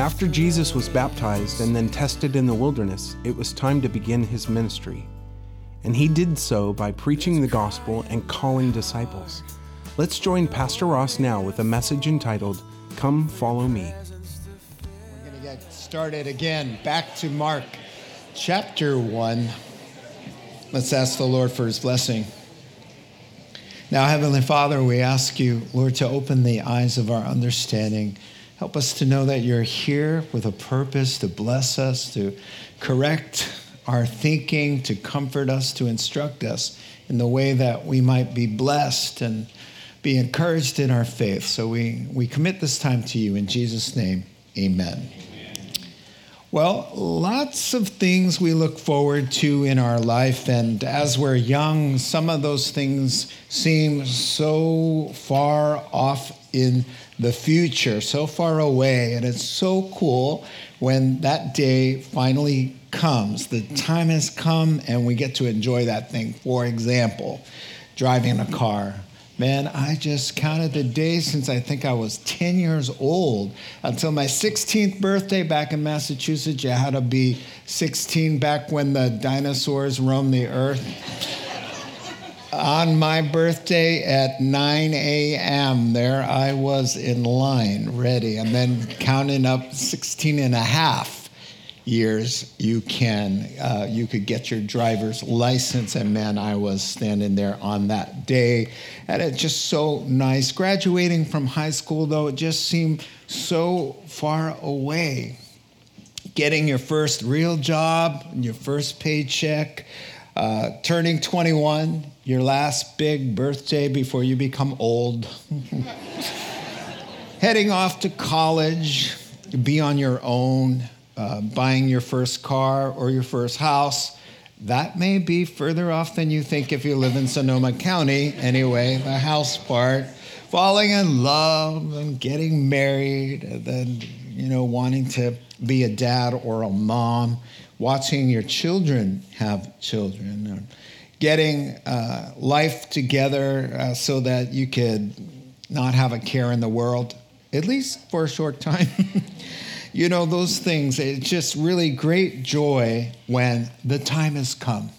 After Jesus was baptized and then tested in the wilderness, it was time to begin his ministry. And he did so by preaching the gospel and calling disciples. Let's join Pastor Ross now with a message entitled, Come Follow Me. We're going to get started again. Back to Mark chapter 1. Let's ask the Lord for his blessing. Now, Heavenly Father, we ask you, Lord, to open the eyes of our understanding. Help us to know that you're here with a purpose to bless us, to correct our thinking, to comfort us, to instruct us in the way that we might be blessed and be encouraged in our faith. So we, we commit this time to you in Jesus' name. Amen. Well, lots of things we look forward to in our life, and as we're young, some of those things seem so far off in the future, so far away, and it's so cool when that day finally comes. The time has come, and we get to enjoy that thing. For example, driving a car. Man, I just counted the days since I think I was 10 years old until my 16th birthday back in Massachusetts. You had to be 16 back when the dinosaurs roamed the earth. On my birthday at 9 a.m., there I was in line, ready, and then counting up 16 and a half years you can uh, you could get your driver's license and man i was standing there on that day and it's just so nice graduating from high school though it just seemed so far away getting your first real job your first paycheck uh, turning 21 your last big birthday before you become old heading off to college be on your own uh, buying your first car or your first house. That may be further off than you think if you live in Sonoma County, anyway, the house part. Falling in love and getting married, and then, you know, wanting to be a dad or a mom, watching your children have children, getting uh, life together uh, so that you could not have a care in the world, at least for a short time. you know, those things, it's just really great joy when the time has come.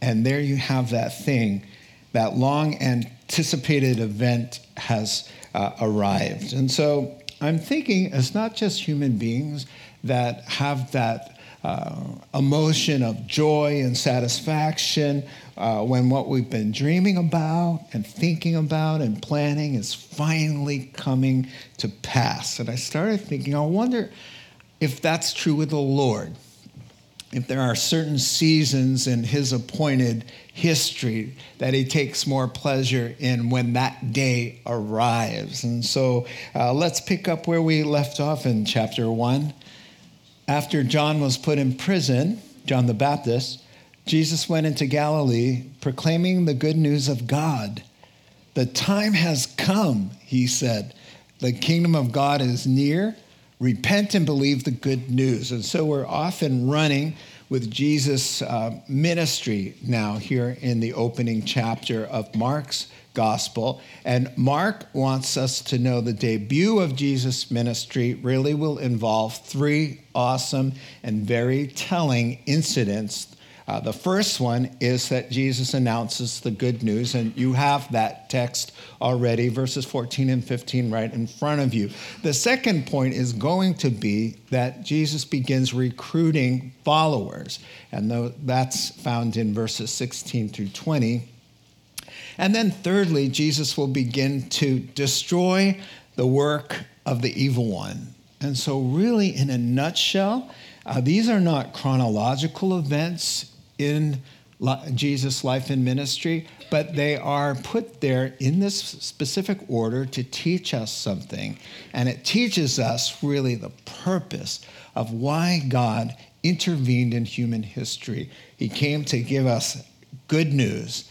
And there you have that thing, that long anticipated event has uh, arrived. And so I'm thinking it's not just human beings that have that uh, emotion of joy and satisfaction uh, when what we've been dreaming about and thinking about and planning is finally coming to pass. And I started thinking, I wonder if that's true with the Lord. If there are certain seasons in his appointed history that he takes more pleasure in when that day arrives. And so uh, let's pick up where we left off in chapter 1 after John was put in prison, John the Baptist, Jesus went into Galilee proclaiming the good news of God. The time has come, he said. The kingdom of God is near. Repent and believe the good news. And so we're often running with Jesus' uh, ministry now here in the opening chapter of Mark's gospel. And Mark wants us to know the debut of Jesus' ministry really will involve three awesome and very telling incidents. Uh, the first one is that Jesus announces the good news, and you have that text already, verses 14 and 15, right in front of you. The second point is going to be that Jesus begins recruiting followers, and that's found in verses 16 through 20. And then, thirdly, Jesus will begin to destroy the work of the evil one. And so, really, in a nutshell, uh, these are not chronological events in Jesus' life and ministry, but they are put there in this specific order to teach us something. And it teaches us really the purpose of why God intervened in human history. He came to give us good news,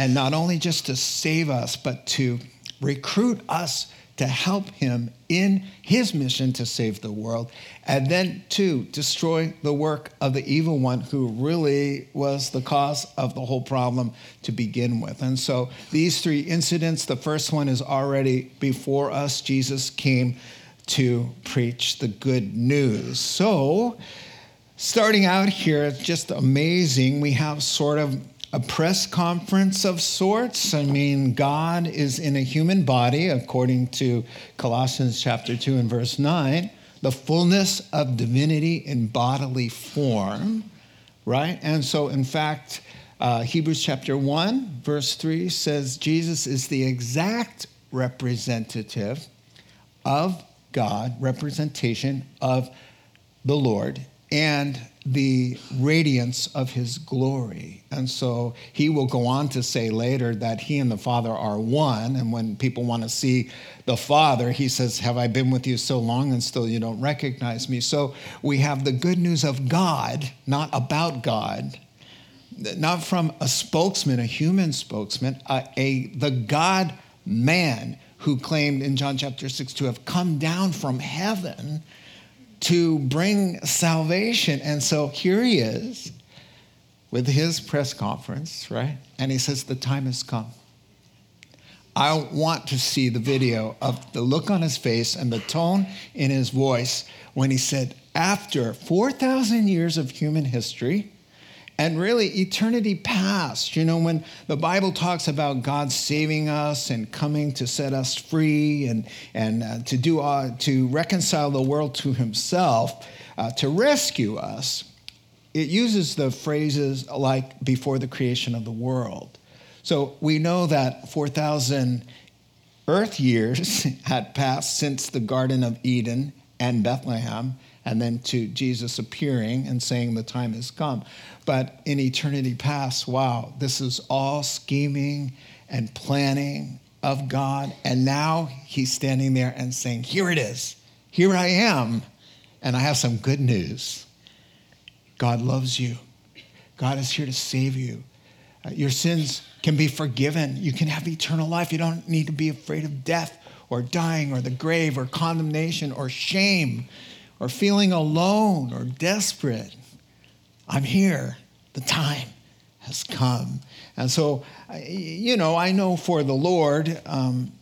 and not only just to save us, but to recruit us to help him in his mission to save the world, and then to destroy the work of the evil one who really was the cause of the whole problem to begin with. And so these three incidents the first one is already before us. Jesus came to preach the good news. So, starting out here, it's just amazing. We have sort of a press conference of sorts. I mean, God is in a human body, according to Colossians chapter 2 and verse 9, the fullness of divinity in bodily form, right? And so, in fact, uh, Hebrews chapter 1, verse 3 says Jesus is the exact representative of God, representation of the Lord and the radiance of his glory. And so he will go on to say later that he and the Father are one. And when people want to see the Father, he says, Have I been with you so long and still you don't recognize me? So we have the good news of God, not about God. Not from a spokesman, a human spokesman, a, a the God man who claimed in John chapter 6 to have come down from heaven to bring salvation. And so here he is with his press conference, right? And he says, The time has come. I want to see the video of the look on his face and the tone in his voice when he said, After 4,000 years of human history, and really eternity past. You know, when the Bible talks about God saving us and coming to set us free and, and uh, to, do, uh, to reconcile the world to himself, uh, to rescue us, it uses the phrases like before the creation of the world. So we know that 4,000 earth years had passed since the Garden of Eden and Bethlehem and then to Jesus appearing and saying, The time has come. But in eternity past, wow, this is all scheming and planning of God. And now he's standing there and saying, Here it is. Here I am. And I have some good news. God loves you. God is here to save you. Uh, your sins can be forgiven. You can have eternal life. You don't need to be afraid of death or dying or the grave or condemnation or shame or feeling alone or desperate, I'm here. The time has come. And so, you know, I know for the Lord, um,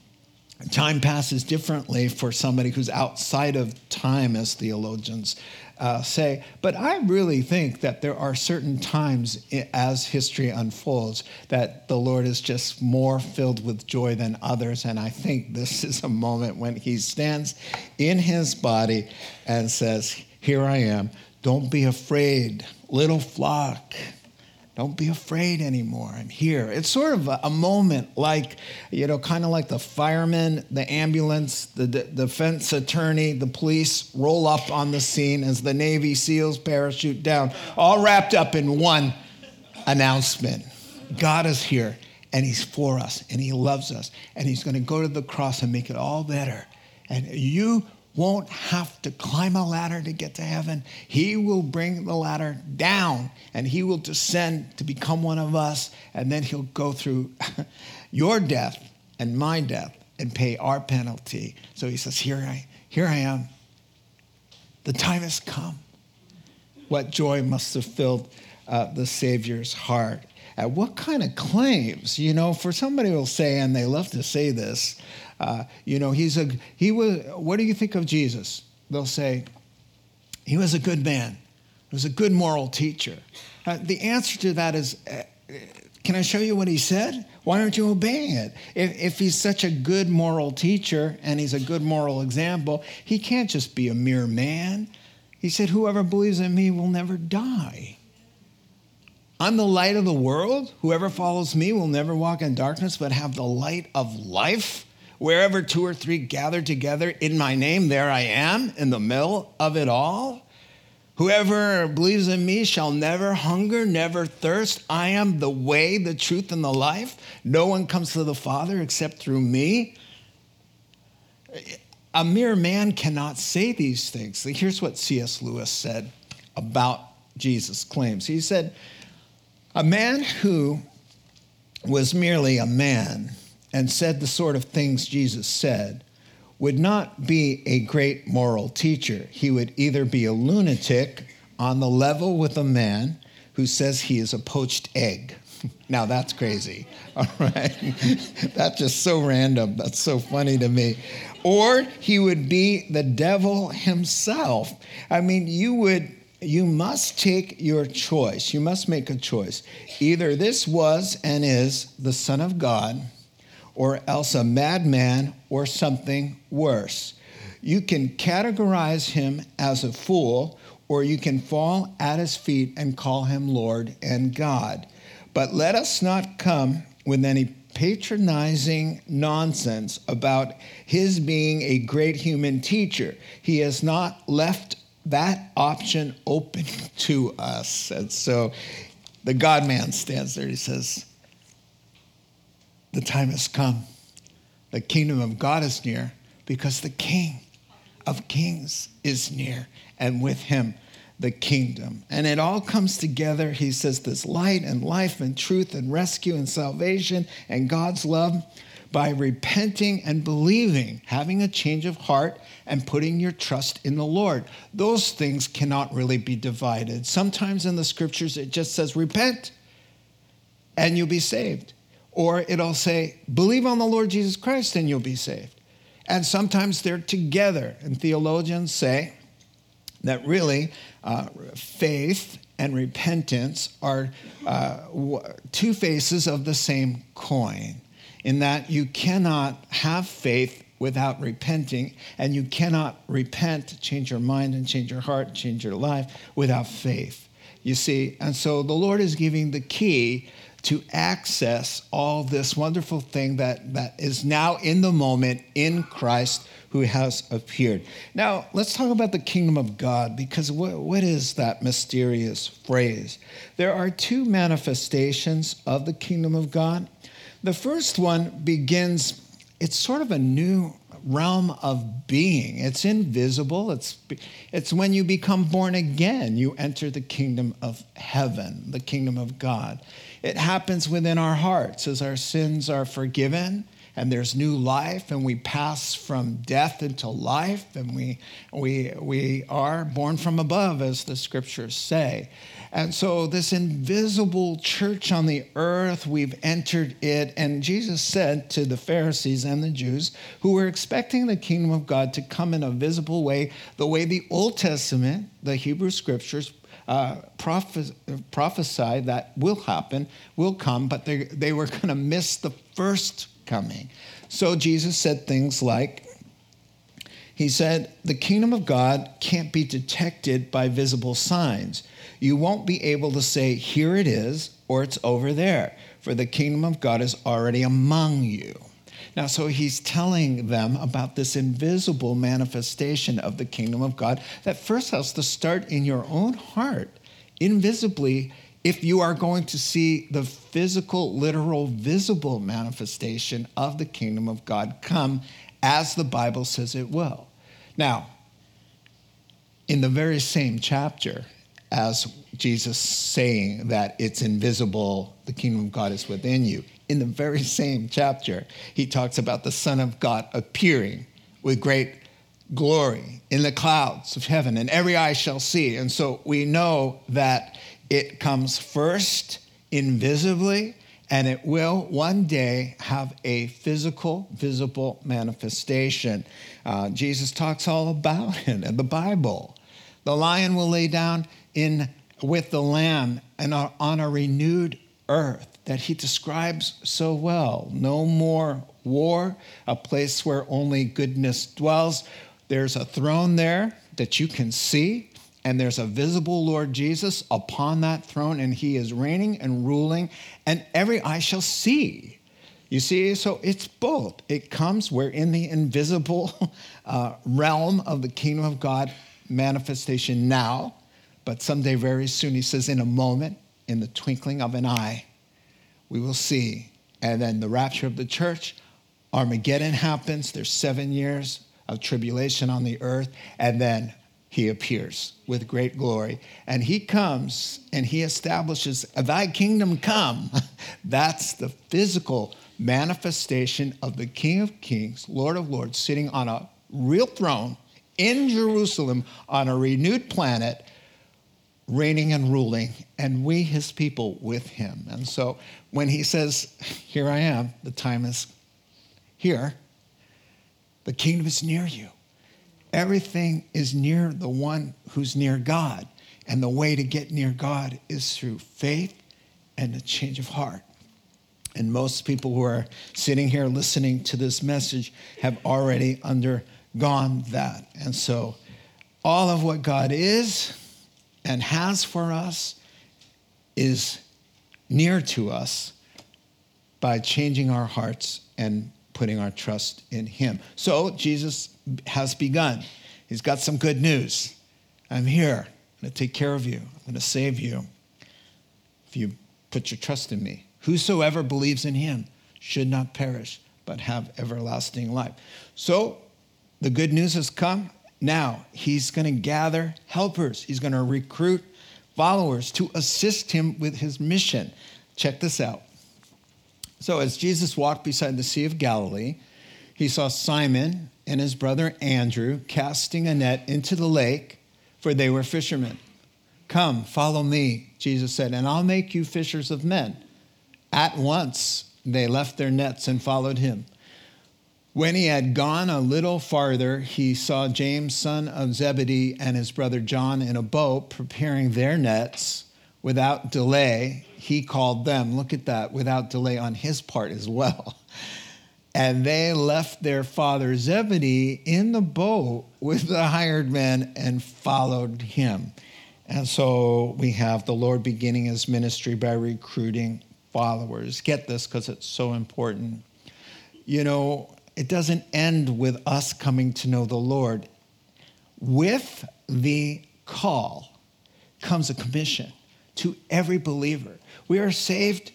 time passes differently for somebody who's outside of time, as theologians uh, say. But I really think that there are certain times as history unfolds that the Lord is just more filled with joy than others. And I think this is a moment when he stands in his body and says, Here I am. Don't be afraid, little flock. Don't be afraid anymore. I'm here. It's sort of a, a moment like, you know, kind of like the firemen, the ambulance, the d- defense attorney, the police roll up on the scene as the Navy SEALs parachute down, all wrapped up in one announcement. God is here and He's for us and He loves us and He's going to go to the cross and make it all better. And you won't have to climb a ladder to get to heaven. He will bring the ladder down and he will descend to become one of us. And then he'll go through your death and my death and pay our penalty. So he says, Here I, here I am. The time has come. What joy must have filled uh, the Savior's heart. Uh, what kind of claims? You know, for somebody will say, and they love to say this, uh, you know, he's a, he was, what do you think of Jesus? They'll say, he was a good man. He was a good moral teacher. Uh, the answer to that is, uh, can I show you what he said? Why aren't you obeying it? If, if he's such a good moral teacher and he's a good moral example, he can't just be a mere man. He said, Whoever believes in me will never die. I'm the light of the world. Whoever follows me will never walk in darkness, but have the light of life. Wherever two or three gather together in my name, there I am in the middle of it all. Whoever believes in me shall never hunger, never thirst. I am the way, the truth, and the life. No one comes to the Father except through me. A mere man cannot say these things. Here's what C.S. Lewis said about Jesus' claims. He said, A man who was merely a man and said the sort of things Jesus said would not be a great moral teacher. He would either be a lunatic on the level with a man who says he is a poached egg. Now that's crazy, all right? that's just so random. That's so funny to me. Or he would be the devil himself. I mean, you would you must take your choice. You must make a choice. Either this was and is the Son of God, or else a madman or something worse. You can categorize him as a fool, or you can fall at his feet and call him Lord and God. But let us not come with any patronizing nonsense about his being a great human teacher. He has not left that option open to us. And so the God man stands there. He says, the time has come. The kingdom of God is near because the King of kings is near, and with him, the kingdom. And it all comes together. He says, this light and life and truth and rescue and salvation and God's love by repenting and believing, having a change of heart and putting your trust in the Lord. Those things cannot really be divided. Sometimes in the scriptures, it just says, repent and you'll be saved. Or it'll say, believe on the Lord Jesus Christ and you'll be saved. And sometimes they're together. And theologians say that really uh, faith and repentance are uh, two faces of the same coin, in that you cannot have faith without repenting, and you cannot repent, change your mind and change your heart, change your life without faith. You see, and so the Lord is giving the key to access all this wonderful thing that, that is now in the moment in Christ who has appeared. Now, let's talk about the kingdom of God because what, what is that mysterious phrase? There are two manifestations of the kingdom of God. The first one begins, it's sort of a new realm of being. It's invisible. It's, it's when you become born again, you enter the kingdom of heaven, the kingdom of God. It happens within our hearts as our sins are forgiven and there's new life and we pass from death into life and we, we, we are born from above, as the scriptures say. And so, this invisible church on the earth, we've entered it. And Jesus said to the Pharisees and the Jews who were expecting the kingdom of God to come in a visible way, the way the Old Testament, the Hebrew scriptures, uh, prophes- prophesy that will happen, will come, but they, they were going to miss the first coming. So Jesus said things like, He said, the kingdom of God can't be detected by visible signs. You won't be able to say, here it is, or it's over there, for the kingdom of God is already among you. Now, so he's telling them about this invisible manifestation of the kingdom of God that first has to start in your own heart, invisibly, if you are going to see the physical, literal, visible manifestation of the kingdom of God come as the Bible says it will. Now, in the very same chapter, as Jesus saying that it's invisible, the kingdom of God is within you in the very same chapter, he talks about the Son of God appearing with great glory in the clouds of heaven, and every eye shall see. And so we know that it comes first invisibly, and it will one day have a physical, visible manifestation. Uh, Jesus talks all about it in the Bible. The lion will lay down in with the lamb and on a renewed earth that he describes so well. No more war, a place where only goodness dwells. There's a throne there that you can see, and there's a visible Lord Jesus upon that throne, and he is reigning and ruling, and every eye shall see. You see, so it's both. It comes, we're in the invisible uh, realm of the kingdom of God manifestation now, but someday very soon, he says, in a moment, in the twinkling of an eye, we will see. And then the rapture of the church, Armageddon happens. There's seven years of tribulation on the earth. And then he appears with great glory. And he comes and he establishes, Thy kingdom come. That's the physical manifestation of the King of Kings, Lord of Lords, sitting on a real throne in Jerusalem on a renewed planet, reigning and ruling, and we, his people, with him. And so when he says, Here I am, the time is here, the kingdom is near you. Everything is near the one who's near God. And the way to get near God is through faith and a change of heart. And most people who are sitting here listening to this message have already undergone that. And so, all of what God is and has for us is near to us by changing our hearts and putting our trust in Him. So, Jesus has begun. He's got some good news. I'm here. I'm going to take care of you. I'm going to save you if you put your trust in me. Whosoever believes in him should not perish, but have everlasting life. So the good news has come. Now he's going to gather helpers, he's going to recruit followers to assist him with his mission. Check this out. So, as Jesus walked beside the Sea of Galilee, he saw Simon and his brother Andrew casting a net into the lake, for they were fishermen. Come, follow me, Jesus said, and I'll make you fishers of men. At once they left their nets and followed him. When he had gone a little farther, he saw James, son of Zebedee, and his brother John in a boat preparing their nets. Without delay, he called them. Look at that, without delay on his part as well. And they left their father Zebedee in the boat with the hired men and followed him. And so we have the Lord beginning his ministry by recruiting followers. Get this because it's so important. You know, it doesn't end with us coming to know the Lord. With the call comes a commission to every believer. We are saved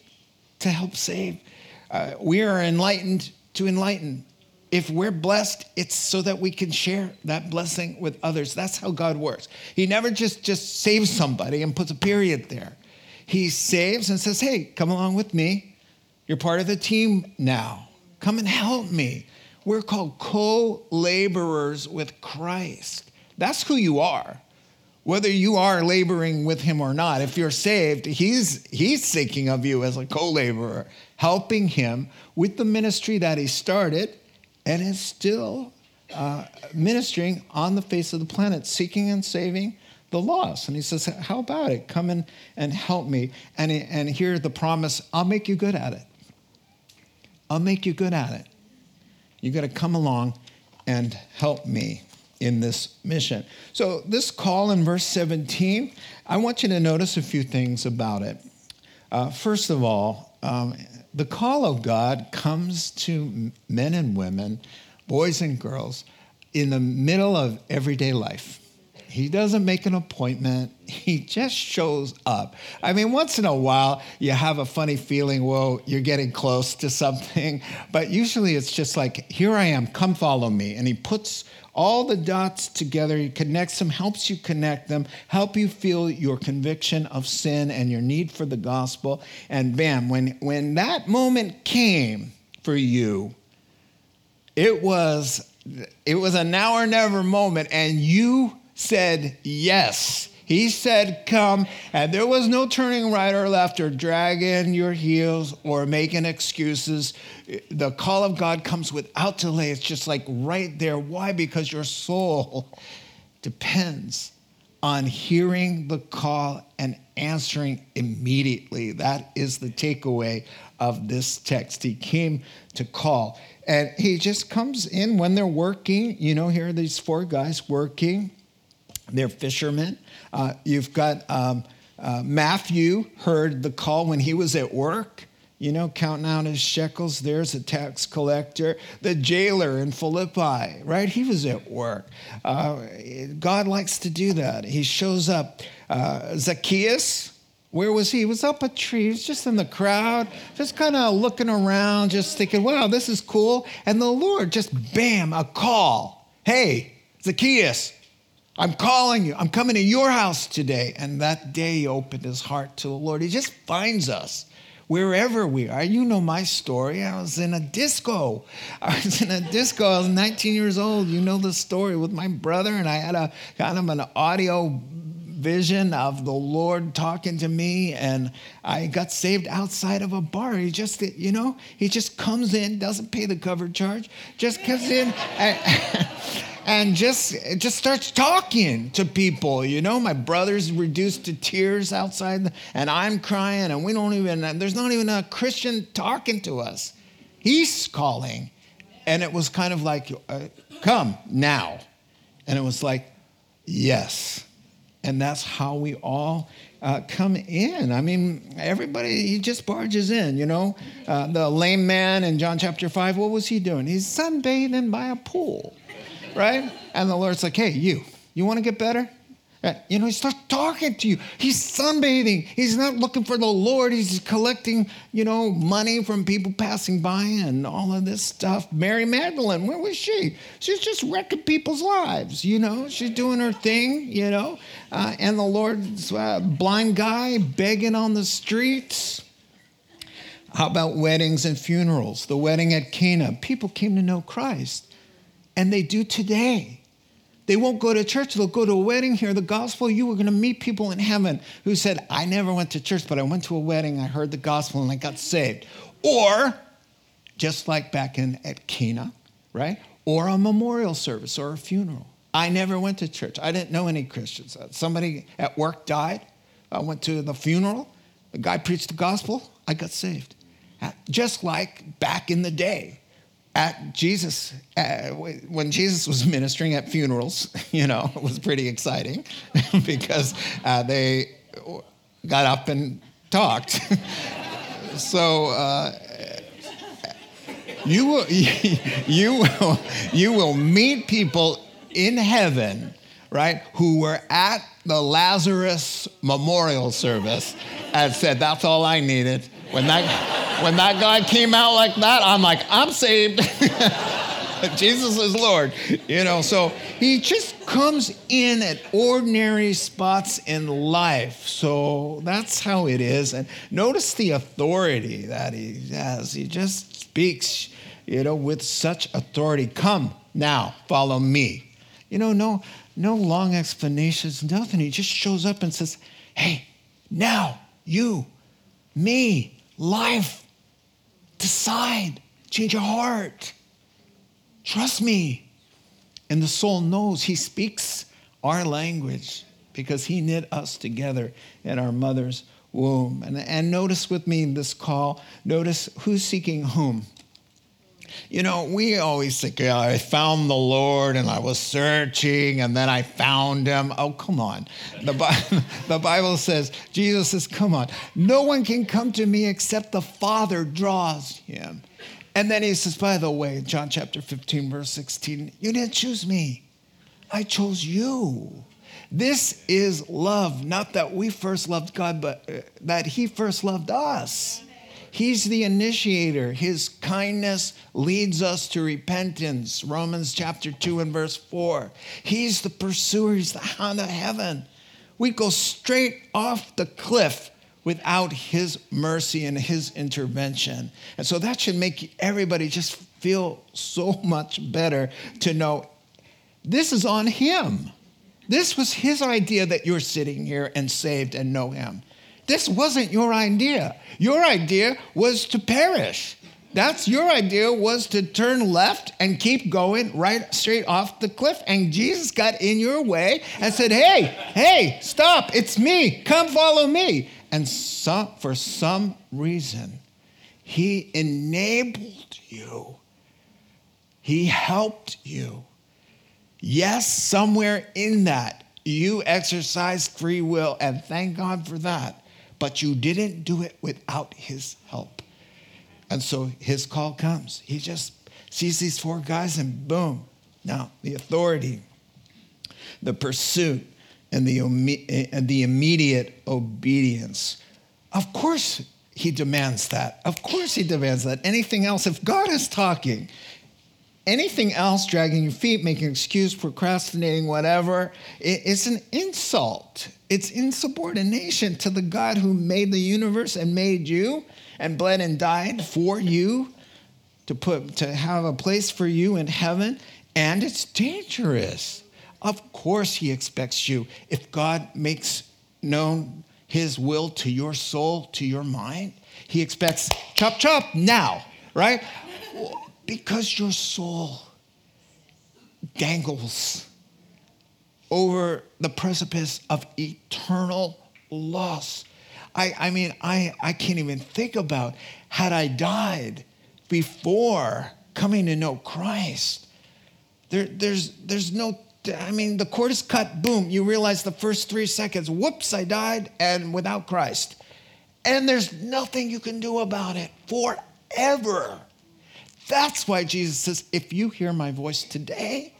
to help save. Uh, we are enlightened to enlighten. If we're blessed, it's so that we can share that blessing with others. That's how God works. He never just just saves somebody and puts a period there. He saves and says, Hey, come along with me. You're part of the team now. Come and help me. We're called co laborers with Christ. That's who you are. Whether you are laboring with him or not, if you're saved, he's, he's thinking of you as a co laborer, helping him with the ministry that he started and is still uh, ministering on the face of the planet, seeking and saving the lost. And he says, How about it? Come in and help me. And, and hear the promise I'll make you good at it. I'll make you good at it. You got to come along and help me in this mission. So, this call in verse 17, I want you to notice a few things about it. Uh, first of all, um, the call of God comes to men and women, boys and girls, in the middle of everyday life. He doesn't make an appointment. He just shows up. I mean, once in a while, you have a funny feeling, whoa, you're getting close to something. But usually it's just like, here I am, come follow me. And he puts all the dots together. He connects them, helps you connect them, help you feel your conviction of sin and your need for the gospel. And bam, when, when that moment came for you, it was it was a now or never moment, and you said yes. He said, Come. And there was no turning right or left or dragging your heels or making excuses. The call of God comes without delay. It's just like right there. Why? Because your soul depends on hearing the call and answering immediately. That is the takeaway of this text. He came to call. And he just comes in when they're working. You know, here are these four guys working they're fishermen. Uh, you've got um, uh, Matthew heard the call when he was at work. you know, counting out his shekels. There's a tax collector, the jailer in Philippi, right? He was at work. Uh, God likes to do that. He shows up. Uh, Zacchaeus, where was he? He was up a tree. He was just in the crowd, just kind of looking around, just thinking, wow, this is cool. And the Lord just, bam, a call. Hey, Zacchaeus, I'm calling you. I'm coming to your house today. And that day he opened his heart to the Lord. He just finds us wherever we are. You know my story. I was in a disco. I was in a disco. I was 19 years old. You know the story with my brother, and I had a kind of an audio vision of the Lord talking to me, and I got saved outside of a bar. He just, you know, he just comes in, doesn't pay the cover charge, just comes in. and just just starts talking to people you know my brother's reduced to tears outside and i'm crying and we don't even there's not even a christian talking to us he's calling and it was kind of like uh, come now and it was like yes and that's how we all uh, come in. I mean, everybody, he just barges in, you know. Uh, the lame man in John chapter 5, what was he doing? He's sunbathing by a pool, right? And the Lord's like, hey, you, you want to get better? Uh, you know, he starts talking to you. He's sunbathing. He's not looking for the Lord. He's collecting, you know, money from people passing by and all of this stuff. Mary Magdalene, where was she? She's just wrecking people's lives, you know. She's doing her thing, you know. Uh, and the Lord's uh, blind guy begging on the streets. How about weddings and funerals? The wedding at Cana. People came to know Christ, and they do today. They won't go to church. They'll go to a wedding, hear the gospel. You were going to meet people in heaven who said, I never went to church, but I went to a wedding, I heard the gospel, and I got saved. Or, just like back in at Cana, right? Or a memorial service or a funeral. I never went to church. I didn't know any Christians. Uh, somebody at work died. I went to the funeral. The guy preached the gospel. I got saved. Uh, just like back in the day at Jesus, uh, when Jesus was ministering at funerals, you know, it was pretty exciting because uh, they got up and talked. so uh, you will, you will, you will meet people in heaven, right, who were at the Lazarus memorial service and said, "That's all I needed." When that, when that guy came out like that, I'm like, I'm saved. Jesus is Lord. You know, so he just comes in at ordinary spots in life. So that's how it is. And notice the authority that he has. He just speaks, you know, with such authority. Come now, follow me. You know, no, no long explanations, nothing. He just shows up and says, Hey, now, you, me, life. Decide, change your heart. Trust me. And the soul knows he speaks our language because he knit us together in our mother's womb. And, and notice with me this call, notice who's seeking whom. You know, we always think, I found the Lord and I was searching and then I found him. Oh, come on. The, Bible, the Bible says, Jesus says, come on. No one can come to me except the Father draws him. And then he says, by the way, John chapter 15, verse 16, you didn't choose me, I chose you. This is love, not that we first loved God, but uh, that he first loved us. He's the initiator. His kindness leads us to repentance. Romans chapter 2 and verse 4. He's the pursuer, he's the hound of heaven. We go straight off the cliff without his mercy and his intervention. And so that should make everybody just feel so much better to know this is on him. This was his idea that you're sitting here and saved and know him. This wasn't your idea. Your idea was to perish. That's your idea was to turn left and keep going right straight off the cliff. And Jesus got in your way and said, Hey, hey, stop, it's me. Come follow me. And for some reason, he enabled you. He helped you. Yes, somewhere in that, you exercised free will, and thank God for that but you didn't do it without his help. And so his call comes. He just sees these four guys and boom. Now, the authority, the pursuit, and the, and the immediate obedience. Of course, he demands that. Of course, he demands that. Anything else, if God is talking, anything else, dragging your feet, making excuse, procrastinating, whatever, it's an insult. It's insubordination to the God who made the universe and made you and bled and died for you to put to have a place for you in heaven and it's dangerous. Of course he expects you. If god makes known his will to your soul to your mind he expects chop chop now right because your soul dangles over the precipice of eternal loss I, I mean, I, I can't even think about had I died before coming to know Christ. There, there's, there's no, I mean, the cord is cut, boom, you realize the first three seconds, whoops, I died, and without Christ. And there's nothing you can do about it forever. That's why Jesus says, if you hear my voice today,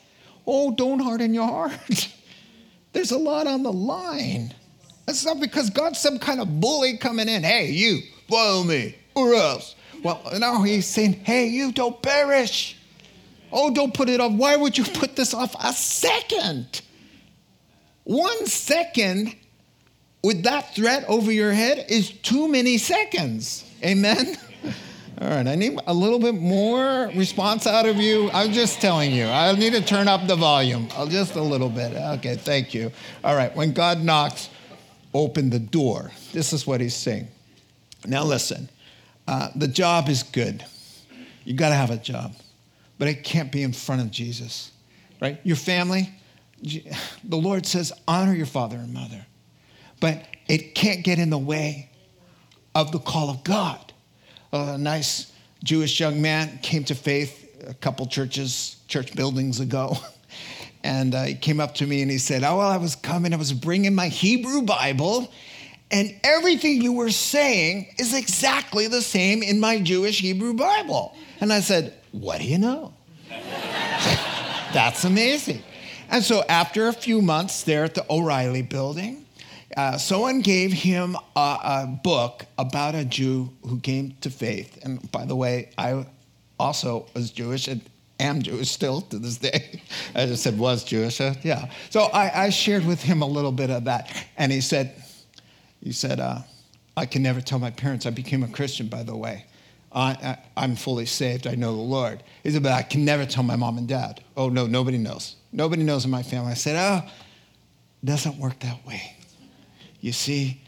oh, don't harden your heart. There's a lot on the line. It's not because God's some kind of bully coming in. Hey, you, follow me, or else. Well, now he's saying, hey, you don't perish. Oh, don't put it off. Why would you put this off a second? One second with that threat over your head is too many seconds. Amen? All right, I need a little bit more response out of you. I'm just telling you, I need to turn up the volume just a little bit. Okay, thank you. All right, when God knocks, open the door. This is what he's saying. Now, listen, uh, the job is good. You got to have a job, but it can't be in front of Jesus, right? Your family, the Lord says, honor your father and mother, but it can't get in the way of the call of God. A nice Jewish young man came to faith a couple churches, church buildings ago. And uh, he came up to me and he said, Oh, well, I was coming, I was bringing my Hebrew Bible, and everything you were saying is exactly the same in my Jewish Hebrew Bible. And I said, What do you know? That's amazing. And so after a few months there at the O'Reilly building, uh, someone gave him a, a, book about a Jew who came to faith. And by the way, I also was Jewish, and am Jewish still to this day. I just said was Jewish. Uh, yeah. So I, I, shared with him a little bit of that, and he said, he said, uh, I can never tell my parents I became a Christian. By the way, I, am fully saved. I know the Lord. He said, but I can never tell my mom and dad. Oh no, nobody knows. Nobody knows in my family. I said, oh, doesn't work that way. You see,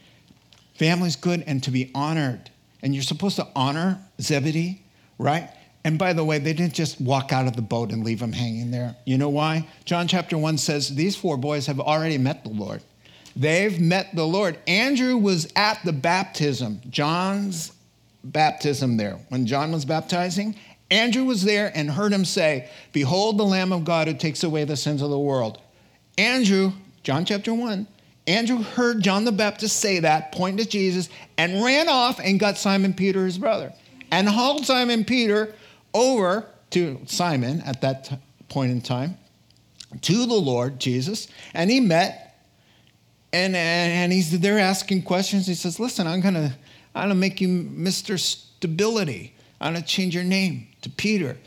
family's good and to be honored, and you're supposed to honor Zebedee, right? And by the way, they didn't just walk out of the boat and leave him hanging there. You know why? John chapter 1 says these four boys have already met the Lord. They've met the Lord. Andrew was at the baptism, John's baptism there. When John was baptizing, Andrew was there and heard him say, Behold the Lamb of God who takes away the sins of the world. Andrew, John chapter 1, Andrew heard John the Baptist say that, point to Jesus, and ran off and got Simon Peter, his brother, and hauled Simon Peter over to Simon at that t- point in time, to the Lord Jesus, and he met, and, and he's there asking questions. He says, Listen, I'm gonna, I'm gonna make you Mr. Stability. I'm gonna change your name to Peter.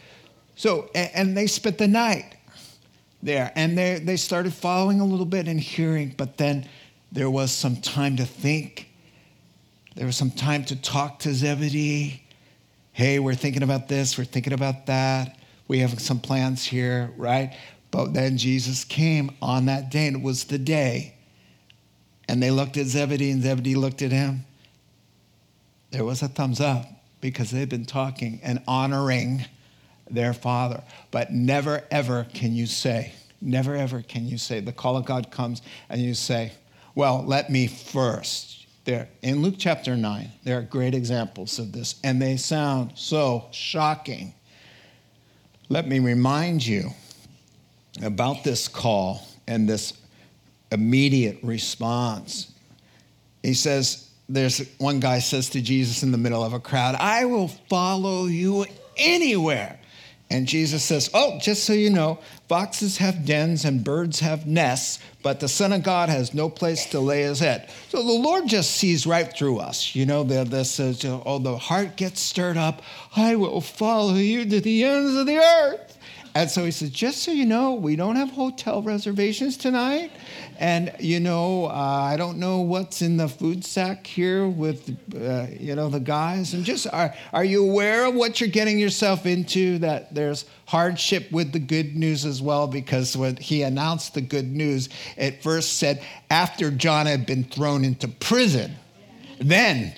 So, and, and they spent the night there, and they, they started following a little bit and hearing, but then there was some time to think. There was some time to talk to Zebedee hey, we're thinking about this, we're thinking about that, we have some plans here, right? But then Jesus came on that day, and it was the day. And they looked at Zebedee, and Zebedee looked at him. There was a thumbs up because they've been talking and honoring their father. But never, ever can you say, never, ever can you say, the call of God comes and you say, well, let me first there in Luke chapter 9, there are great examples of this, and they sound so shocking. Let me remind you about this call and this immediate response. He says, there's one guy says to Jesus in the middle of a crowd, I will follow you anywhere. And Jesus says, Oh, just so you know, foxes have dens and birds have nests, but the Son of God has no place to lay his head. So the Lord just sees right through us. You know, this is, oh, the heart gets stirred up. I will follow you to the ends of the earth. And so he says, just so you know, we don't have hotel reservations tonight. And, you know, uh, I don't know what's in the food sack here with, uh, you know, the guys. And just, are, are you aware of what you're getting yourself into? That there's hardship with the good news as well, because when he announced the good news, it first said after John had been thrown into prison, then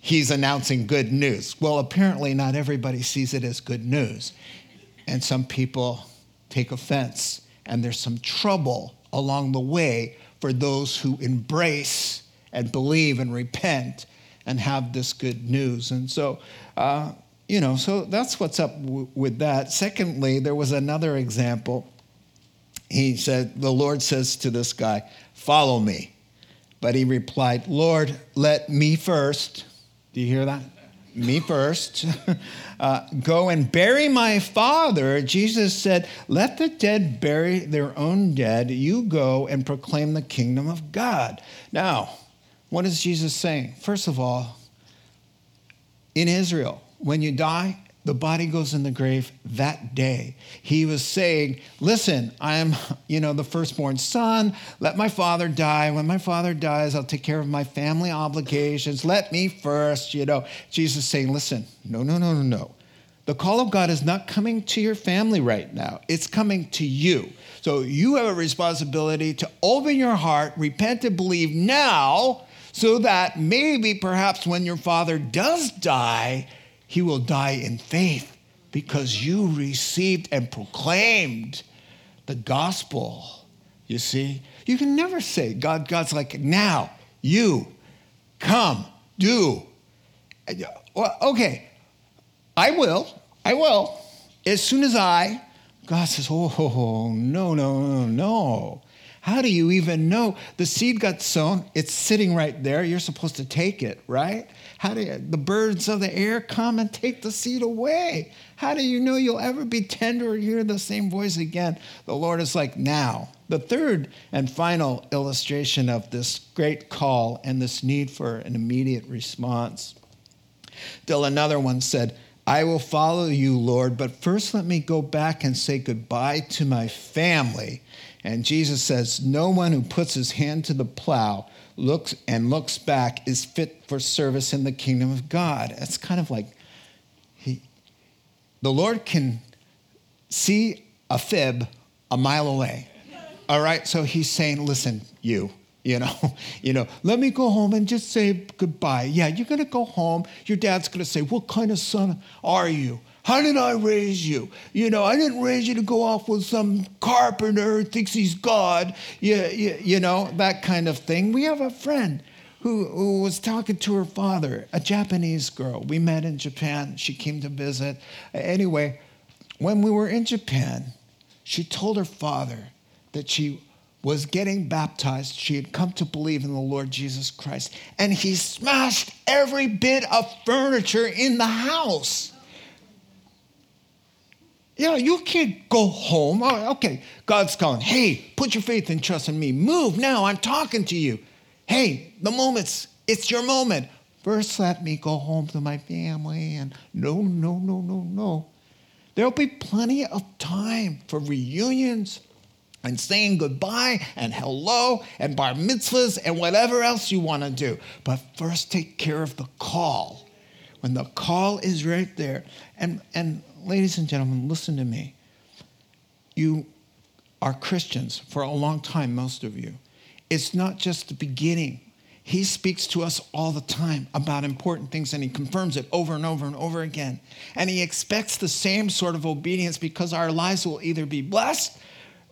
he's announcing good news. Well, apparently, not everybody sees it as good news and some people take offense, and there's some trouble along the way for those who embrace and believe and repent and have this good news. And so, uh, you know, so that's what's up w- with that. Secondly, there was another example. He said, The Lord says to this guy, Follow me. But he replied, Lord, let me first. Do you hear that? Me first, uh, go and bury my father. Jesus said, Let the dead bury their own dead. You go and proclaim the kingdom of God. Now, what is Jesus saying? First of all, in Israel, when you die, the body goes in the grave that day. He was saying, Listen, I'm, you know, the firstborn son. Let my father die. When my father dies, I'll take care of my family obligations. Let me first, you know. Jesus saying, Listen, no, no, no, no, no. The call of God is not coming to your family right now, it's coming to you. So you have a responsibility to open your heart, repent, and believe now, so that maybe perhaps when your father does die, he will die in faith because you received and proclaimed the gospel. You see, you can never say, God, God's like, now, you, come, do. Okay, I will, I will. As soon as I, God says, oh, no, no, no, no. How do you even know? The seed got sown, it's sitting right there. You're supposed to take it, right? How do you, the birds of the air come and take the seed away? How do you know you'll ever be tender or hear the same voice again? The Lord is like, now. The third and final illustration of this great call and this need for an immediate response. Still another one said, I will follow you, Lord, but first let me go back and say goodbye to my family. And Jesus says, No one who puts his hand to the plow looks and looks back is fit for service in the kingdom of God. It's kind of like he, the Lord can see a fib a mile away. All right, so he's saying, listen, you, you know, you know, let me go home and just say goodbye. Yeah, you're gonna go home. Your dad's gonna say, What kind of son are you? How did I raise you? You know, I didn't raise you to go off with some carpenter who thinks he's God, you, you, you know, that kind of thing. We have a friend who, who was talking to her father, a Japanese girl. We met in Japan. She came to visit. Anyway, when we were in Japan, she told her father that she was getting baptized. She had come to believe in the Lord Jesus Christ. And he smashed every bit of furniture in the house. Yeah, you can't go home. Oh, okay, God's calling. Hey, put your faith and trust in me. Move now. I'm talking to you. Hey, the moment's, it's your moment. First, let me go home to my family. And no, no, no, no, no. There'll be plenty of time for reunions and saying goodbye and hello and bar mitzvahs and whatever else you want to do. But first, take care of the call. When the call is right there, and, and ladies and gentlemen, listen to me. You are Christians for a long time, most of you. It's not just the beginning. He speaks to us all the time about important things and he confirms it over and over and over again. And he expects the same sort of obedience because our lives will either be blessed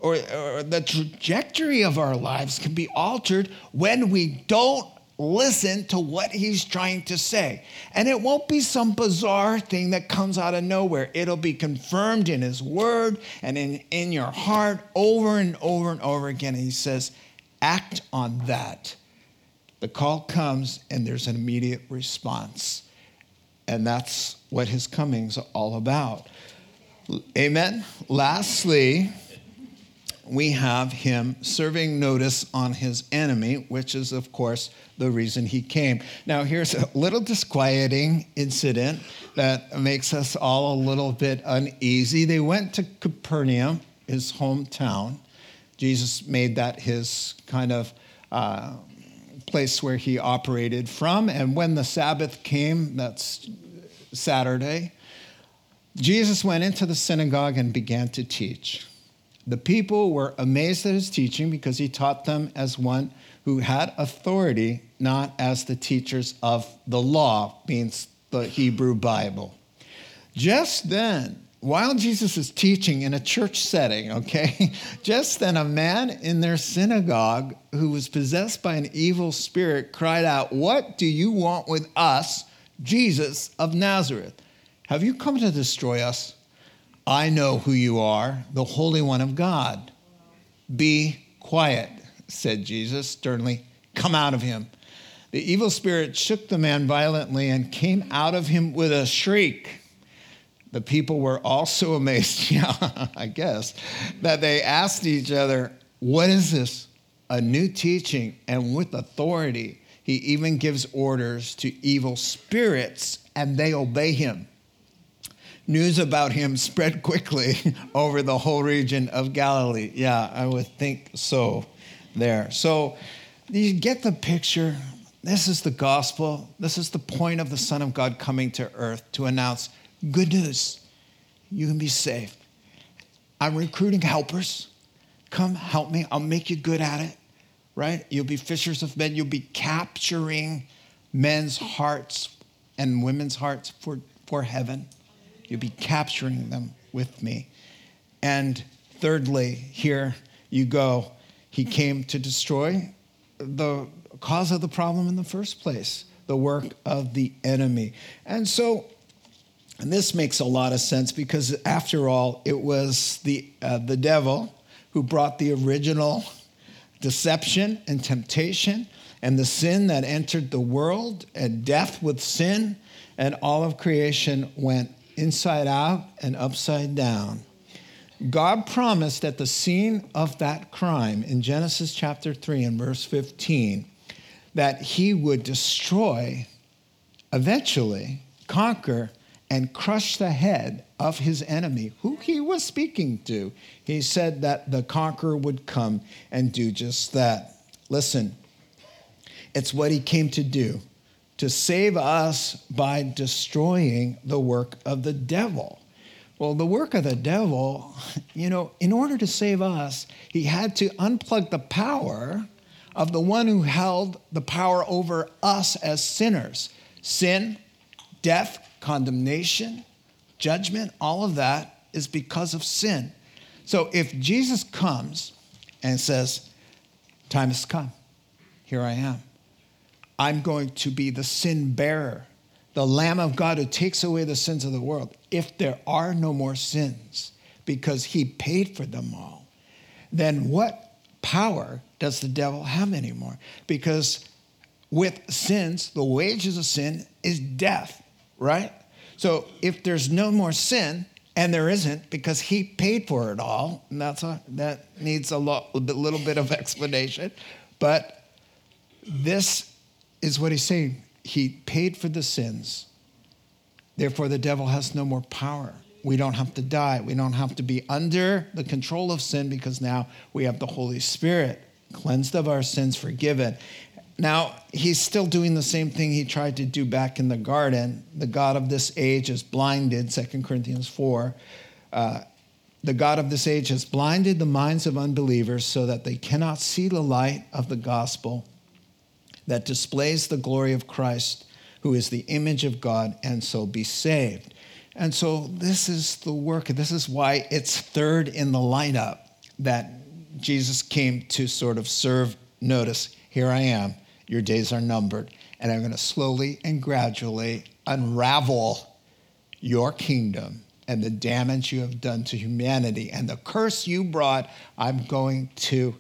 or, or the trajectory of our lives can be altered when we don't listen to what he's trying to say. And it won't be some bizarre thing that comes out of nowhere. It'll be confirmed in his word and in, in your heart over and over and over again. And he says, act on that. The call comes and there's an immediate response. And that's what his coming's all about. Amen. Lastly, we have him serving notice on his enemy, which is, of course, the reason he came. Now, here's a little disquieting incident that makes us all a little bit uneasy. They went to Capernaum, his hometown. Jesus made that his kind of uh, place where he operated from. And when the Sabbath came, that's Saturday, Jesus went into the synagogue and began to teach. The people were amazed at his teaching because he taught them as one who had authority, not as the teachers of the law, means the Hebrew Bible. Just then, while Jesus is teaching in a church setting, okay, just then a man in their synagogue who was possessed by an evil spirit cried out, What do you want with us, Jesus of Nazareth? Have you come to destroy us? I know who you are, the Holy One of God. Be quiet, said Jesus sternly. Come out of him. The evil spirit shook the man violently and came out of him with a shriek. The people were also amazed, yeah, I guess, that they asked each other, What is this? A new teaching and with authority. He even gives orders to evil spirits and they obey him news about him spread quickly over the whole region of Galilee. Yeah, I would think so there. So you get the picture. This is the gospel. This is the point of the Son of God coming to earth to announce good news. You can be saved. I'm recruiting helpers. Come help me. I'll make you good at it, right? You'll be fishers of men. You'll be capturing men's hearts and women's hearts for, for heaven. You'll be capturing them with me. And thirdly, here you go. He came to destroy the cause of the problem in the first place, the work of the enemy. And so, and this makes a lot of sense because, after all, it was the, uh, the devil who brought the original deception and temptation and the sin that entered the world and death with sin, and all of creation went inside out and upside down. God promised at the scene of that crime in Genesis chapter 3 and verse 15 that he would destroy, eventually conquer, and crush the head of his enemy, who he was speaking to. He said that the conqueror would come and do just that. Listen, it's what he came to do to save us by destroying the work of the devil. Well, the work of the devil, you know, in order to save us, he had to unplug the power of the one who held the power over us as sinners. Sin, death, condemnation, judgment, all of that is because of sin. So if Jesus comes and says, Time has come, here I am I'm going to be the sin bearer, the Lamb of God who takes away the sins of the world. If there are no more sins, because he paid for them all, then what power does the devil have anymore? Because with sins, the wages of sin is death, right? So if there's no more sin, and there isn't because he paid for it all, and that's a, that needs a, lot, a little bit of explanation. But this is what he's saying. He paid for the sins. Therefore, the devil has no more power. We don't have to die. We don't have to be under the control of sin because now we have the Holy Spirit, cleansed of our sins, forgiven. Now, he's still doing the same thing he tried to do back in the garden. The God of this age is blinded, 2 Corinthians 4. Uh, the God of this age has blinded the minds of unbelievers so that they cannot see the light of the gospel that displays the glory of Christ, who is the image of God, and so be saved. And so this is the work. This is why it's third in the lineup that Jesus came to sort of serve notice. Here I am. Your days are numbered. And I'm going to slowly and gradually unravel your kingdom and the damage you have done to humanity and the curse you brought, I'm going to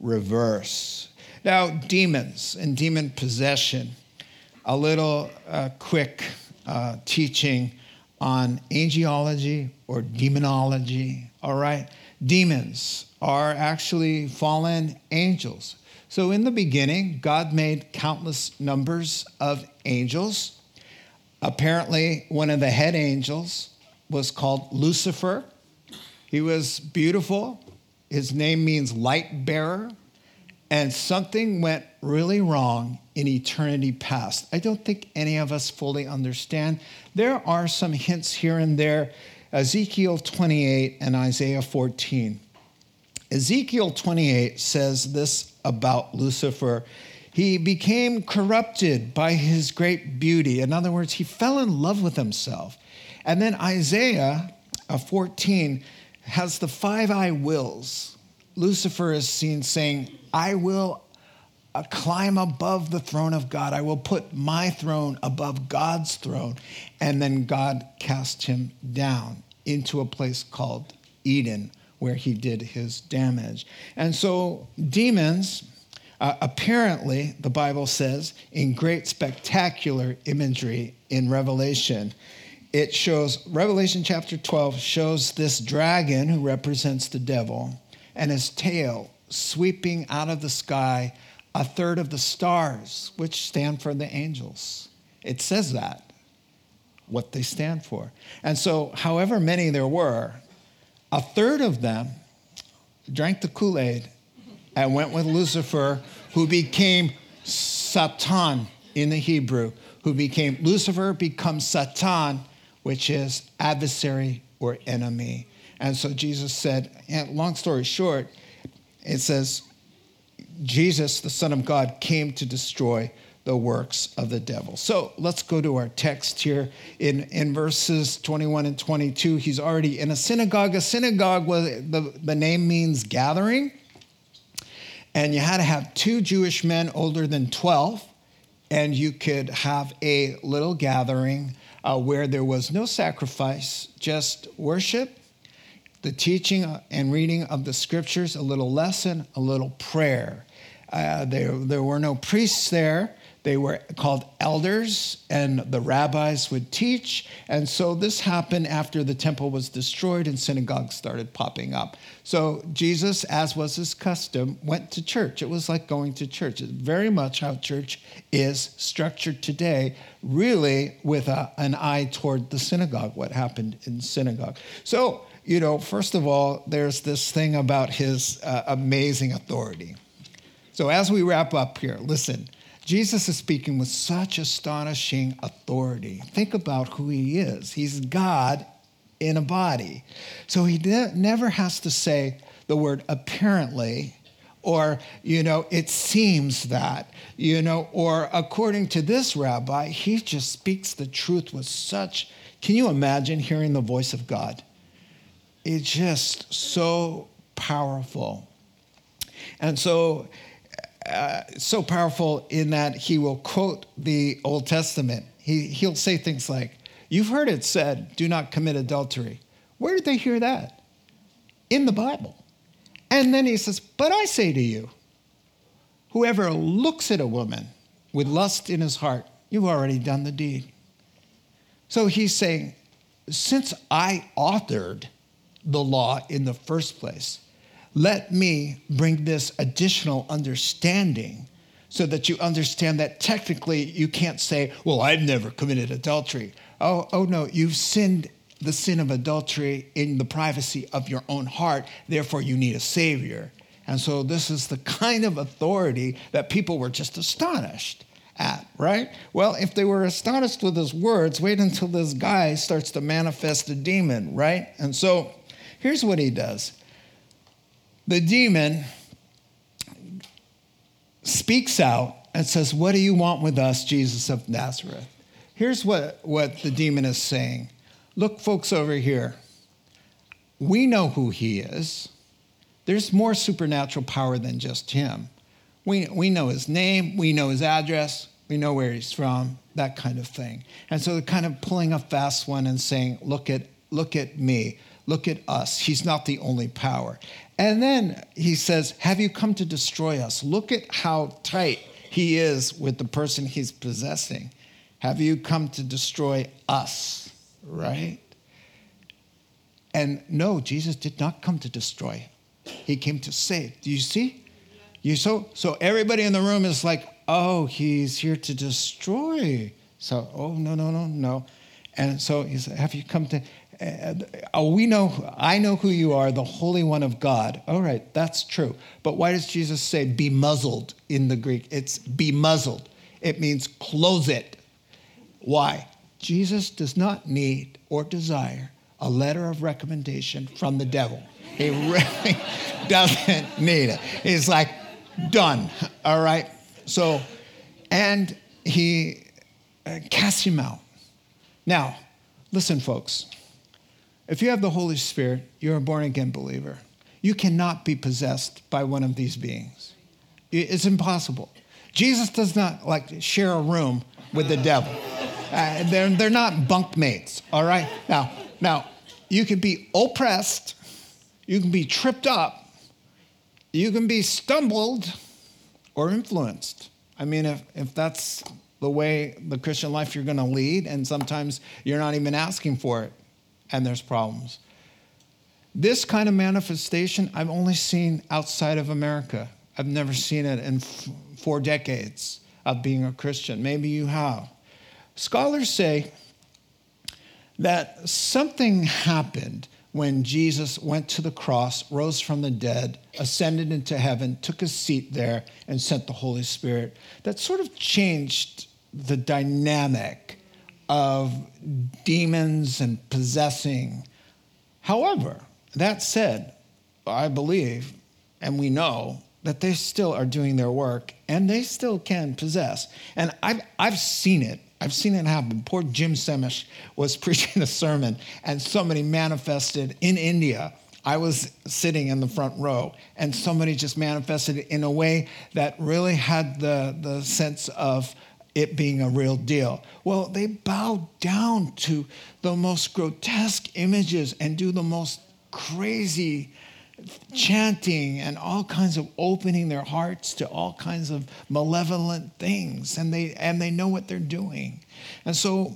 reverse. Now, demons and demon possession. A little uh, quick uh, teaching on angelology or demonology, all right? Demons are actually fallen angels. So, in the beginning, God made countless numbers of angels. Apparently, one of the head angels was called Lucifer. He was beautiful. His name means light bearer. And something went really wrong in eternity past. I don't think any of us fully understand. There are some hints here and there Ezekiel 28 and Isaiah 14. Ezekiel 28 says this about Lucifer he became corrupted by his great beauty. In other words, he fell in love with himself. And then Isaiah uh, 14 has the five I wills. Lucifer is seen saying, I will uh, climb above the throne of God. I will put my throne above God's throne. And then God cast him down into a place called Eden, where he did his damage. And so demons, uh, apparently, the Bible says, in great spectacular imagery in Revelation, it shows, Revelation chapter 12 shows this dragon who represents the devil and his tail sweeping out of the sky a third of the stars, which stand for the angels. It says that, what they stand for. And so, however many there were, a third of them drank the Kool Aid and went with Lucifer, who became Satan in the Hebrew, who became Lucifer becomes Satan, which is adversary or enemy. And so Jesus said, long story short, it says, Jesus, the Son of God, came to destroy the works of the devil. So let's go to our text here in, in verses 21 and 22. He's already in a synagogue. A synagogue, was, the, the name means gathering. And you had to have two Jewish men older than 12, and you could have a little gathering uh, where there was no sacrifice, just worship the teaching and reading of the scriptures, a little lesson, a little prayer. Uh, there, there were no priests there. They were called elders, and the rabbis would teach. And so this happened after the temple was destroyed and synagogues started popping up. So Jesus, as was his custom, went to church. It was like going to church. It's very much how church is structured today, really with a, an eye toward the synagogue, what happened in synagogue. So you know, first of all, there's this thing about his uh, amazing authority. So as we wrap up here, listen, Jesus is speaking with such astonishing authority. Think about who he is. He's God in a body. So he ne- never has to say the word apparently or, you know, it seems that, you know, or according to this rabbi, he just speaks the truth with such. Can you imagine hearing the voice of God? It's just so powerful. And so, uh, so powerful in that he will quote the Old Testament. He, he'll say things like, You've heard it said, do not commit adultery. Where did they hear that? In the Bible. And then he says, But I say to you, whoever looks at a woman with lust in his heart, you've already done the deed. So he's saying, Since I authored the law in the first place. Let me bring this additional understanding so that you understand that technically you can't say, Well, I've never committed adultery. Oh, oh no, you've sinned the sin of adultery in the privacy of your own heart. Therefore, you need a Savior. And so, this is the kind of authority that people were just astonished at, right? Well, if they were astonished with his words, wait until this guy starts to manifest a demon, right? And so, Here's what he does the demon speaks out and says, What do you want with us, Jesus of Nazareth? Here's what, what the demon is saying Look, folks, over here. We know who he is. There's more supernatural power than just him. We, we know his name, we know his address, we know where he's from, that kind of thing. And so they're kind of pulling a fast one and saying, Look at, look at me Look at us. He's not the only power. And then he says, Have you come to destroy us? Look at how tight he is with the person he's possessing. Have you come to destroy us? Right? And no, Jesus did not come to destroy. He came to save. Do you see? You so so everybody in the room is like, oh, he's here to destroy. So, oh no, no, no, no. And so he said, Have you come to oh, we know, I know who you are, the Holy One of God. All right, that's true. But why does Jesus say be muzzled in the Greek? It's be muzzled. It means close it. Why? Jesus does not need or desire a letter of recommendation from the devil. He really doesn't need it. He's like, done. All right? So, and he uh, casts him out. Now, listen, folks. If you have the Holy Spirit, you're a born again believer. You cannot be possessed by one of these beings. It's impossible. Jesus does not like share a room with the devil. Uh, they're, they're not bunk mates, all right? Now, now, you can be oppressed, you can be tripped up, you can be stumbled or influenced. I mean, if, if that's the way the Christian life you're going to lead, and sometimes you're not even asking for it, and there's problems. This kind of manifestation I've only seen outside of America. I've never seen it in f- four decades of being a Christian. Maybe you have. Scholars say that something happened when Jesus went to the cross, rose from the dead, ascended into heaven, took a seat there, and sent the Holy Spirit. That sort of changed the dynamic of demons and possessing. However, that said, I believe and we know that they still are doing their work and they still can possess. And I've, I've seen it. I've seen it happen. Poor Jim Semish was preaching a sermon and somebody manifested in India. I was sitting in the front row and somebody just manifested in a way that really had the, the sense of it being a real deal. Well, they bow down to the most grotesque images and do the most crazy chanting and all kinds of opening their hearts to all kinds of malevolent things and they and they know what they're doing. And so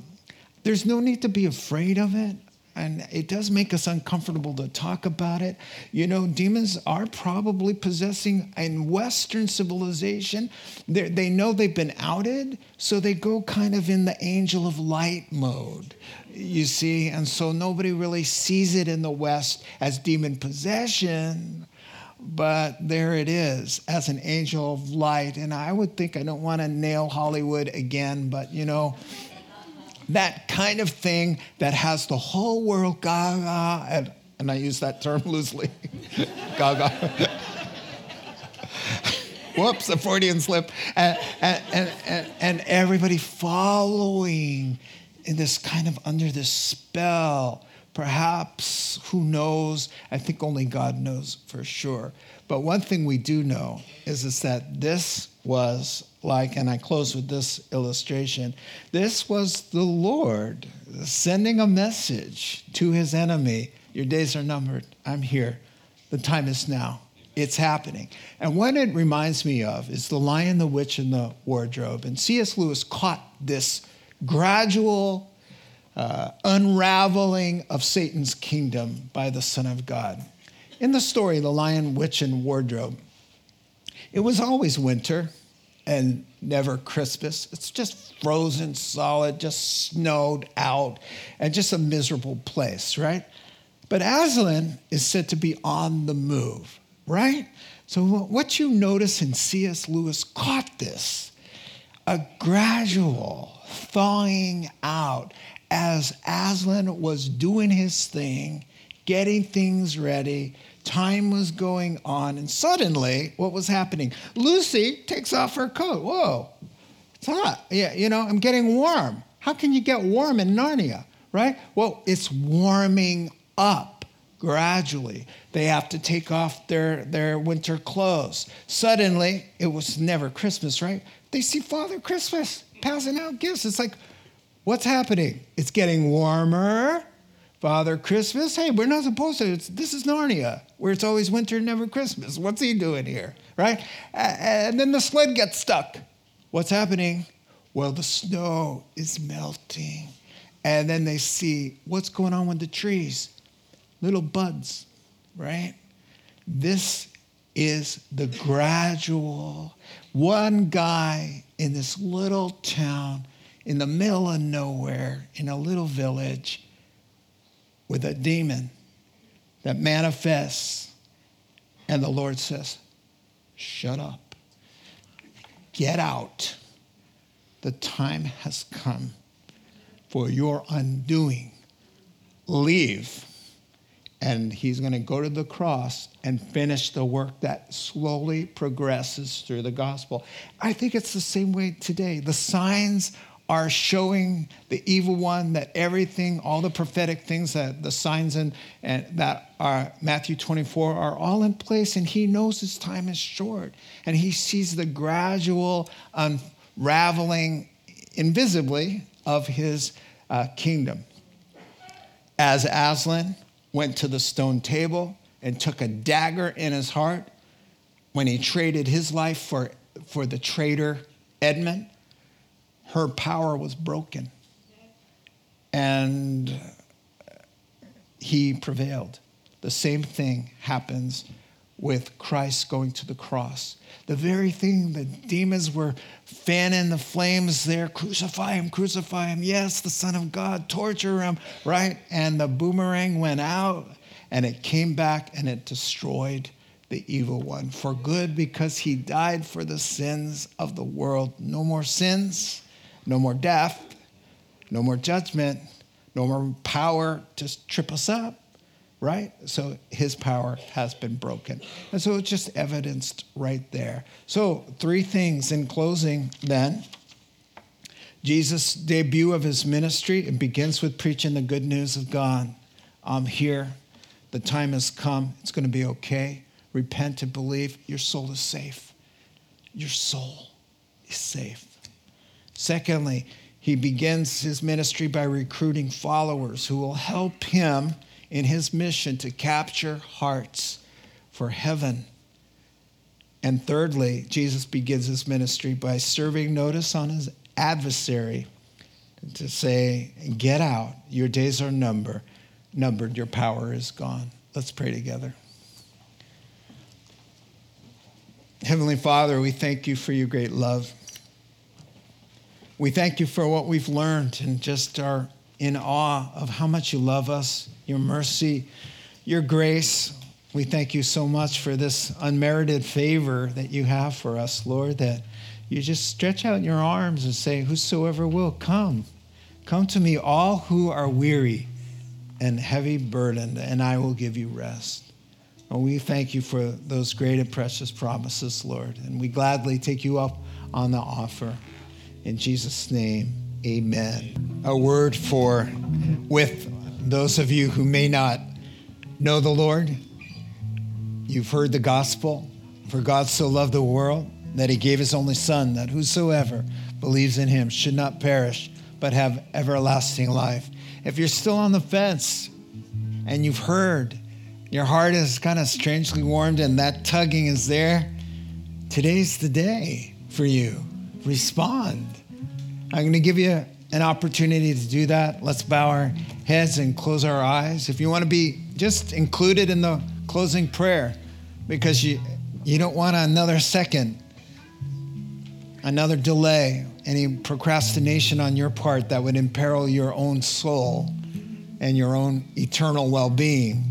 there's no need to be afraid of it and it does make us uncomfortable to talk about it. You know, demons are probably possessing in Western civilization. They know they've been outed, so they go kind of in the angel of light mode, you see. And so nobody really sees it in the West as demon possession. But there it is as an angel of light. And I would think I don't want to nail Hollywood again, but you know, that kind of thing that has the whole world gaga, and, and I use that term loosely, gaga. Whoops, a Freudian slip. And, and, and, and everybody following in this kind of under this spell. Perhaps, who knows? I think only God knows for sure. But one thing we do know is, is that this was like, and I close with this illustration this was the Lord sending a message to his enemy Your days are numbered. I'm here. The time is now. It's happening. And what it reminds me of is The Lion, the Witch, and the Wardrobe. And C.S. Lewis caught this gradual uh, unraveling of Satan's kingdom by the Son of God. In the story, The Lion, Witch, and Wardrobe, it was always winter and never Christmas. It's just frozen solid, just snowed out, and just a miserable place, right? But Aslan is said to be on the move, right? So what you notice in C.S. Lewis caught this a gradual thawing out as Aslan was doing his thing, getting things ready, Time was going on, and suddenly, what was happening? Lucy takes off her coat. Whoa, it's hot. Yeah, you know, I'm getting warm. How can you get warm in Narnia, right? Well, it's warming up gradually. They have to take off their, their winter clothes. Suddenly, it was never Christmas, right? They see Father Christmas passing out gifts. It's like, what's happening? It's getting warmer Father Christmas? Hey, we're not supposed to. It's, this is Narnia, where it's always winter, and never Christmas. What's he doing here? Right? And then the sled gets stuck. What's happening? Well, the snow is melting. And then they see what's going on with the trees little buds, right? This is the gradual. One guy in this little town in the middle of nowhere, in a little village, with a demon that manifests. And the Lord says, Shut up. Get out. The time has come for your undoing. Leave. And he's going to go to the cross and finish the work that slowly progresses through the gospel. I think it's the same way today. The signs are showing the evil one that everything, all the prophetic things that the signs and, and that are Matthew 24 are all in place, and he knows his time is short. And he sees the gradual unraveling invisibly of his uh, kingdom. As Aslan went to the stone table and took a dagger in his heart when he traded his life for, for the traitor Edmund, her power was broken. And he prevailed. The same thing happens with Christ going to the cross. The very thing the demons were fanning the flames there crucify him, crucify him. Yes, the Son of God, torture him, right? And the boomerang went out and it came back and it destroyed the evil one for good because he died for the sins of the world. No more sins no more death, no more judgment, no more power to trip us up, right? So his power has been broken. And so it's just evidenced right there. So, three things in closing then. Jesus' debut of his ministry, it begins with preaching the good news of God. I'm here. The time has come. It's going to be okay. Repent and believe. Your soul is safe. Your soul is safe. Secondly, he begins his ministry by recruiting followers who will help him in his mission to capture hearts for heaven. And thirdly, Jesus begins his ministry by serving notice on his adversary to say, Get out, your days are numbered, numbered, your power is gone. Let's pray together. Heavenly Father, we thank you for your great love. We thank you for what we've learned and just are in awe of how much you love us, your mercy, your grace. We thank you so much for this unmerited favor that you have for us, Lord, that you just stretch out your arms and say, Whosoever will, come. Come to me, all who are weary and heavy burdened, and I will give you rest. And we thank you for those great and precious promises, Lord, and we gladly take you up on the offer. In Jesus' name, amen. A word for with those of you who may not know the Lord. You've heard the gospel. For God so loved the world that he gave his only Son, that whosoever believes in him should not perish, but have everlasting life. If you're still on the fence and you've heard, your heart is kind of strangely warmed and that tugging is there, today's the day for you respond. I'm going to give you an opportunity to do that. Let's bow our heads and close our eyes. If you want to be just included in the closing prayer, because you, you don't want another second, another delay, any procrastination on your part that would imperil your own soul and your own eternal well being.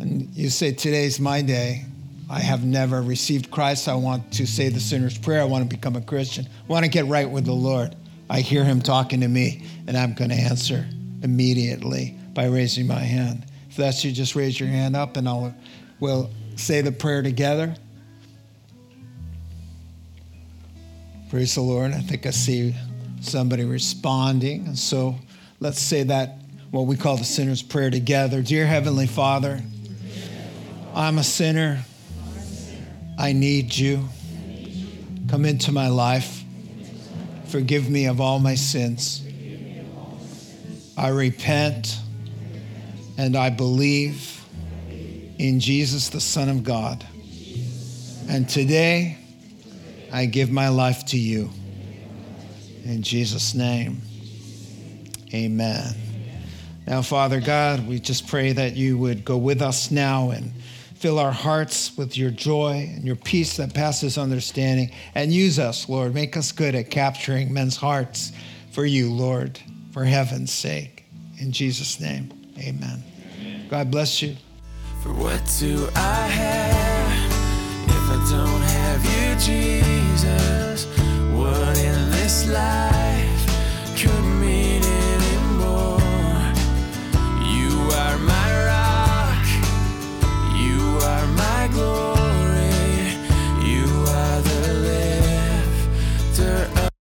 And you say, Today's my day. I have never received Christ. I want to say the sinner's prayer. I want to become a Christian. I want to get right with the Lord. I hear him talking to me, and I'm going to answer immediately by raising my hand. If that's you, just raise your hand up, and I'll we'll say the prayer together. Praise the Lord. I think I see somebody responding. And so let's say that, what we call the sinner's prayer together. Dear Heavenly Father, I'm a sinner. I need you. Come into my life. Forgive me of all my sins. I repent and I believe in Jesus, the Son of God. And today, I give my life to you. In Jesus' name, amen. Now, Father God, we just pray that you would go with us now and fill our hearts with your joy and your peace that passes understanding. And use us, Lord. Make us good at capturing men's hearts for you, Lord, for heaven's sake. In Jesus' name, amen. God bless you. For what do I have if I don't have you, Jesus? What in this life?